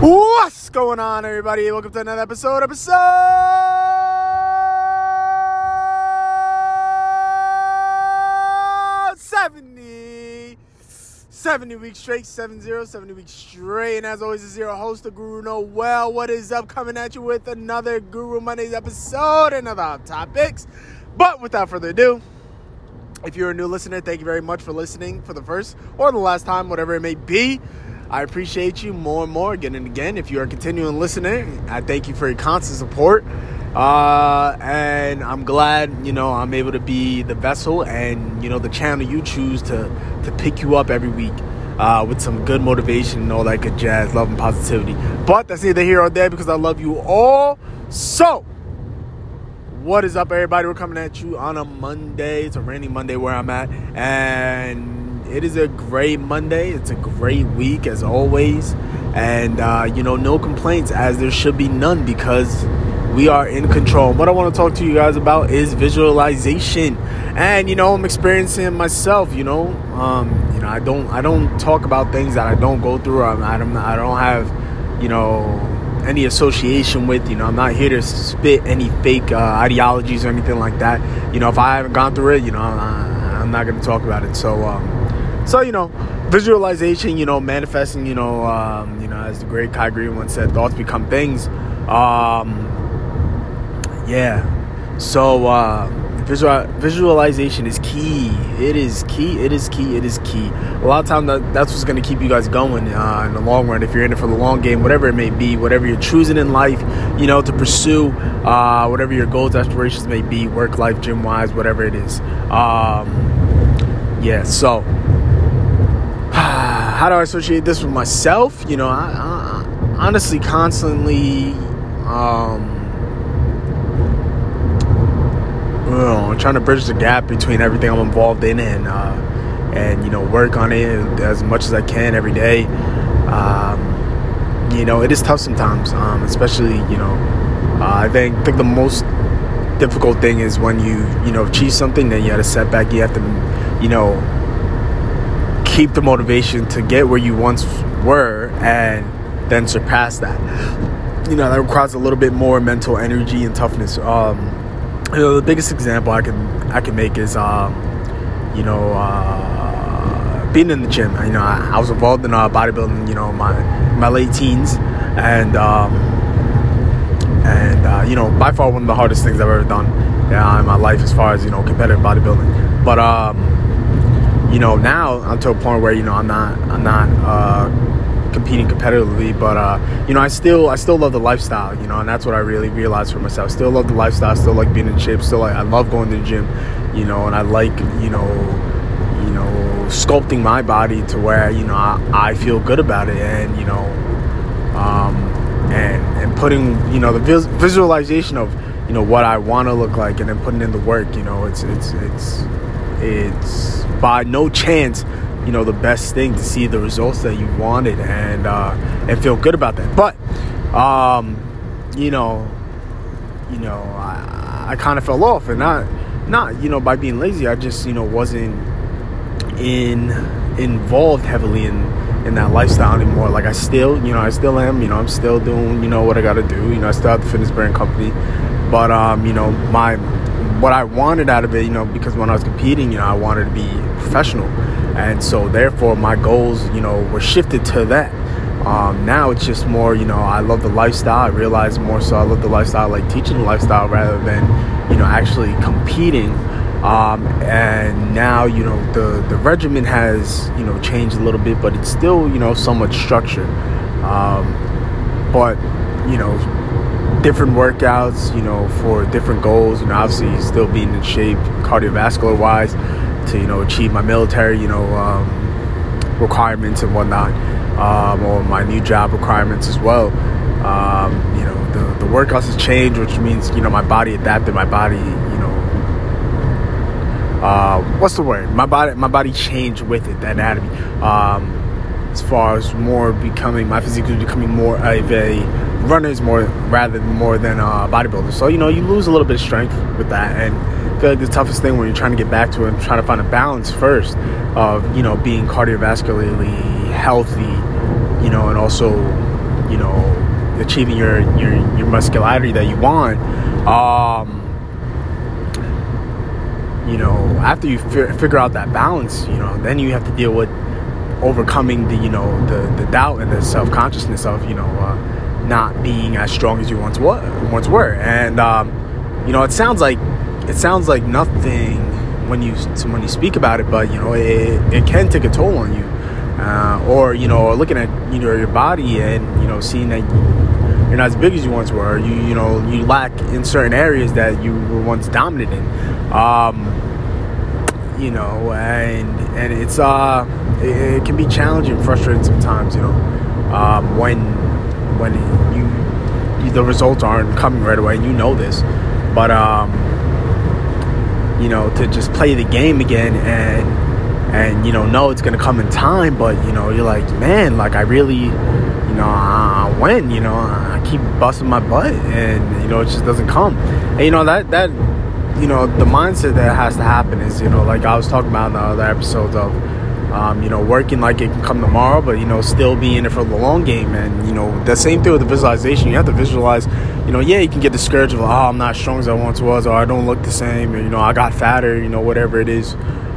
What's going on, everybody? Welcome to another episode. Episode 70. 70 weeks straight, 70, 70 weeks straight. And as always, it's your host, the Guru Noel. What is up? Coming at you with another Guru Mondays episode, another hot topics. But without further ado, if you're a new listener, thank you very much for listening for the first or the last time, whatever it may be. I appreciate you more and more again and again. If you are continuing listening, I thank you for your constant support. Uh, and I'm glad, you know, I'm able to be the vessel and, you know, the channel you choose to, to pick you up every week uh, with some good motivation and all that good jazz, love and positivity. But that's neither here or there because I love you all. So, what is up, everybody? We're coming at you on a Monday. It's a rainy Monday where I'm at. And it is a great Monday. It's a great week as always. And, uh, you know, no complaints as there should be none because we are in control. What I want to talk to you guys about is visualization. And, you know, I'm experiencing myself, you know. Um, you know, I don't I don't talk about things that I don't go through. I'm, I don't I don't have, you know, any association with. You know, I'm not here to spit any fake uh, ideologies or anything like that. You know, if I haven't gone through it, you know, I, am not going to talk about it. So, um, so you know, visualization, you know, manifesting, you know, um, you know, as the great Kai Greene once said, thoughts become things. Um, yeah. So uh, visual, visualization is key. It is key. It is key. It is key. A lot of time that, that's what's going to keep you guys going uh, in the long run. If you're in it for the long game, whatever it may be, whatever you're choosing in life, you know, to pursue, uh, whatever your goals, aspirations may be, work, life, gym wise, whatever it is. Um, yeah. So how do I associate this with myself? You know, I, I honestly constantly um, I'm trying to bridge the gap between everything I'm involved in and uh, and you know work on it as much as I can every day. Um, you know, it is tough sometimes, um, especially you know. Uh, I think think the most difficult thing is when you you know achieve something, then you had a setback. You have to you know keep the motivation to get where you once were and then surpass that. You know, that requires a little bit more mental energy and toughness. Um, you know, the biggest example I can I can make is, um, you know, uh, being in the gym. You know, I, I was involved in uh, bodybuilding. You know, my my late teens, and um, and uh, you know, by far one of the hardest things I've ever done yeah, in my life as far as you know competitive bodybuilding. But um, you know, now I'm to a point where you know I'm not I'm not uh, competing competitively, but uh, you know I still I still love the lifestyle, you know, and that's what I really realized for myself. Still love the lifestyle, still like being in shape, still like I love going to the gym, you know, and I like you know you know sculpting my body to where you know I, I feel good about it, and you know um, and and putting you know the vis- visualization of you know what I want to look like, and then putting in the work, you know, it's it's it's it's by no chance you know the best thing to see the results that you wanted and uh, and feel good about that. But um, you know you know i, I kind of fell off and not not you know by being lazy i just you know wasn't in involved heavily in in that lifestyle anymore. Like i still you know i still am you know i'm still doing you know what i gotta do. You know i still have the fitness brand company. But um you know my what I wanted out of it, you know, because when I was competing, you know, I wanted to be professional, and so therefore my goals, you know, were shifted to that. Um, now it's just more, you know, I love the lifestyle. I realize more so I love the lifestyle, like teaching the lifestyle rather than, you know, actually competing. Um, and now, you know, the the regimen has, you know, changed a little bit, but it's still, you know, somewhat structured. Um, but you know, different workouts, you know, for different goals. You know, obviously still being in shape cardiovascular wise to, you know, achieve my military, you know, um, requirements and whatnot, um, or my new job requirements as well. Um, you know, the, the workouts has changed, which means, you know, my body adapted, my body, you know, uh, what's the word? My body, my body changed with it, the anatomy. Um, as far as more becoming, my physique was becoming more of a runners more rather more than uh, bodybuilders. So you know you lose a little bit of strength with that, and like the toughest thing when you're trying to get back to it and trying to find a balance first of you know being cardiovascularly healthy, you know, and also you know achieving your your your muscularity that you want um you know after you fi- figure out that balance you know then you have to deal with overcoming the you know the the doubt and the self-consciousness of you know uh, not being as strong as you once were once were. And um, you know it sounds like it sounds like nothing when you when you speak about it but you know it, it can take a toll on you. Uh, or you know looking at you know your body and you know seeing that you're not as big as you once were you you know you lack in certain areas that you were once dominant in. Um, you know and and it's uh it, it, can be challenging frustrating sometimes you know um, when when you, you, the results aren't coming right away you know this. But um you know to just play the game again and and you know know it's gonna come in time but you know you're like man like i really you know i win you know i keep busting my butt and you know it just doesn't come. And you know that that you know the mindset that has to happen is you know like i was talking about in the other episodes of um, you know working like it can come tomorrow but you know still being in it for the long game and you know the same thing with the visualization you have to visualize you know yeah you can get discouraged of oh i'm not as strong as i once was or i don't look the same or you know i got fatter you know whatever it is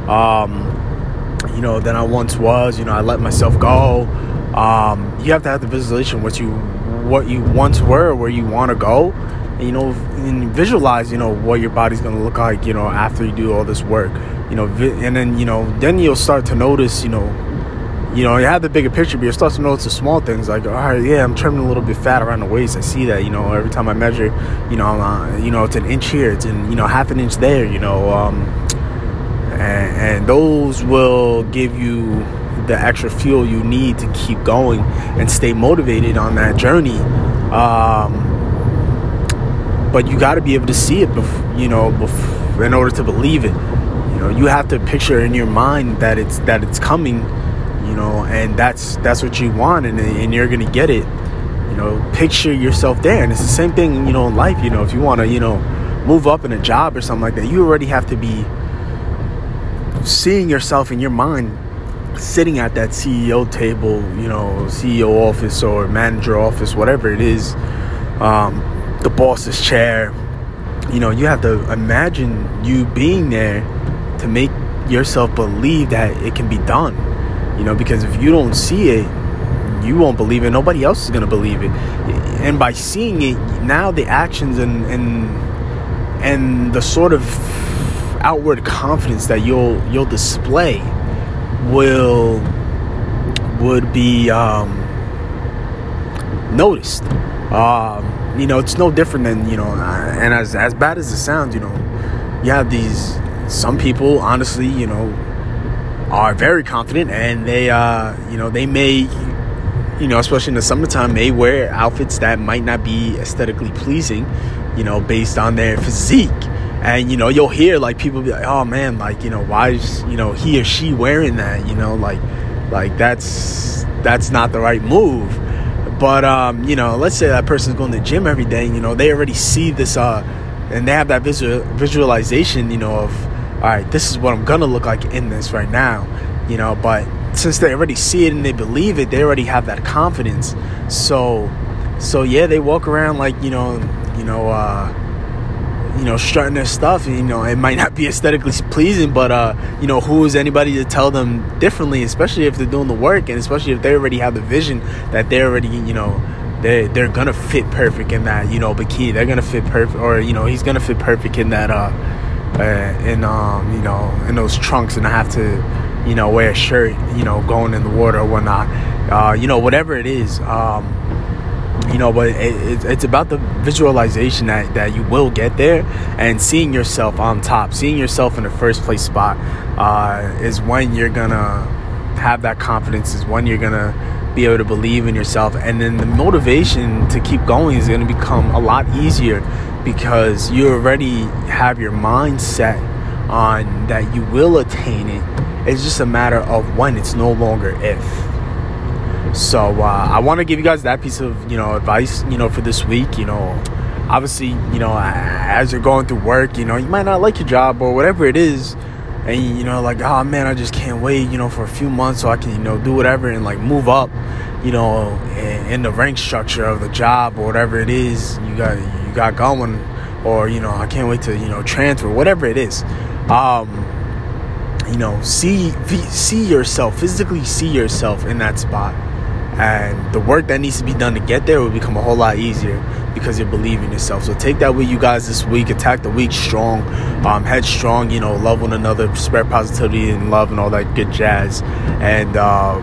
um, you know than i once was you know i let myself go um, you have to have the visualization what you what you once were where you want to go And, you know, and visualize, you know, what your body's gonna look like, you know, after you do all this work, you know, and then you know, then you'll start to notice, you know, you know, you have the bigger picture, but you start to notice the small things like, all right, yeah, I'm trimming a little bit fat around the waist. I see that, you know, every time I measure, you know, uh, you know, it's an inch here, it's in, you know, half an inch there, you know, um, and, and those will give you the extra fuel you need to keep going and stay motivated on that journey. Um, but you got to be able to see it, bef- you know, bef- in order to believe it. You know, you have to picture in your mind that it's that it's coming, you know, and that's that's what you want, and and you're gonna get it. You know, picture yourself there, and it's the same thing, you know, in life. You know, if you want to, you know, move up in a job or something like that, you already have to be seeing yourself in your mind sitting at that CEO table, you know, CEO office or manager office, whatever it is. Um, the boss's chair. You know, you have to imagine you being there to make yourself believe that it can be done. You know, because if you don't see it, you won't believe it. Nobody else is gonna believe it. And by seeing it, now the actions and and and the sort of outward confidence that you'll you'll display will would be um, noticed. Um, you know, it's no different than you know, and as as bad as it sounds, you know, you have these some people, honestly, you know, are very confident, and they, uh, you know, they may, you know, especially in the summertime, may wear outfits that might not be aesthetically pleasing, you know, based on their physique. And you know, you'll hear like people be like, "Oh man, like you know, why is you know he or she wearing that? You know, like, like that's that's not the right move." But um, you know, let's say that person's going to the gym every day. You know, they already see this, uh, and they have that visual visualization. You know, of all right, this is what I'm gonna look like in this right now. You know, but since they already see it and they believe it, they already have that confidence. So, so yeah, they walk around like you know, you know, uh, you know, strutting their stuff. You know, it might not be aesthetically pleasing, but uh, you know, who is anybody to tell them differently? Especially if they're doing the work, and especially if they already have the vision that they're already, you know, they they're gonna fit perfect in that, you know, bikini. They're gonna fit perfect, or you know, he's gonna fit perfect in that, uh, uh in um, you know, in those trunks, and I have to, you know, wear a shirt, you know, going in the water or whatnot. Uh, you know, whatever it is. Um, you know but it, it, it's about the visualization that, that you will get there and seeing yourself on top seeing yourself in the first place spot uh, is when you're gonna have that confidence is when you're gonna be able to believe in yourself and then the motivation to keep going is gonna become a lot easier because you already have your mind set on that you will attain it it's just a matter of when it's no longer if so uh, I want to give you guys that piece of you know advice you know for this week. You know, obviously you know as you're going through work, you know you might not like your job or whatever it is. and you know like oh man i just can't wait you know for a few months so i can you know do whatever and like move up you know in, in the rank structure of the job or whatever it is you got got going or you know i can't wait to you know transfer whatever it is um you know see see yourself physically see yourself in that spot and the work that needs to be done to get there will become a whole lot easier because you believe in yourself. So take that with you guys this week. Attack the week strong, um, headstrong. You know, love one another, spread positivity and love and all that good jazz, and um,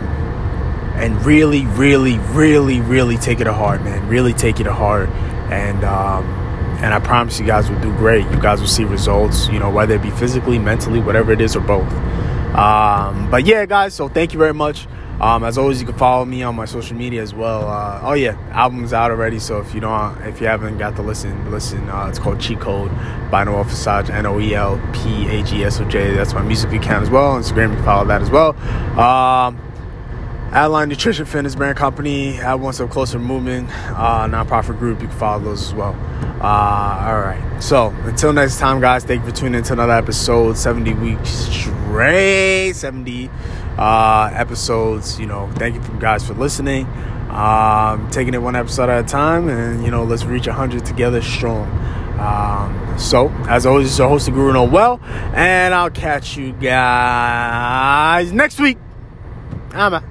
and really, really, really, really take it to heart, man. Really take it to heart, and. Um, and I promise you guys will do great. You guys will see results, you know, whether it be physically, mentally, whatever it is, or both. Um, but yeah, guys, so thank you very much. Um, as always, you can follow me on my social media as well. Uh, oh yeah, album's out already. So if you don't, if you haven't got to listen, listen. Uh, it's called Cheat Code by Noel Fasage, N O E L P A G S O J. That's my music account as well. Instagram, you can follow that as well. Um, Adeline Nutrition Fitness Brand Company, Add One Step Closer Movement, uh, nonprofit group. You can follow those as well. Uh, all right. So until next time, guys, thank you for tuning in to another episode. 70 weeks straight, 70 uh, episodes. You know, thank you guys for listening. Um, taking it one episode at a time, and you know, let's reach 100 together strong. Um, so, as always, it's your host, the Guru Noel, and I'll catch you guys next week. I'm out.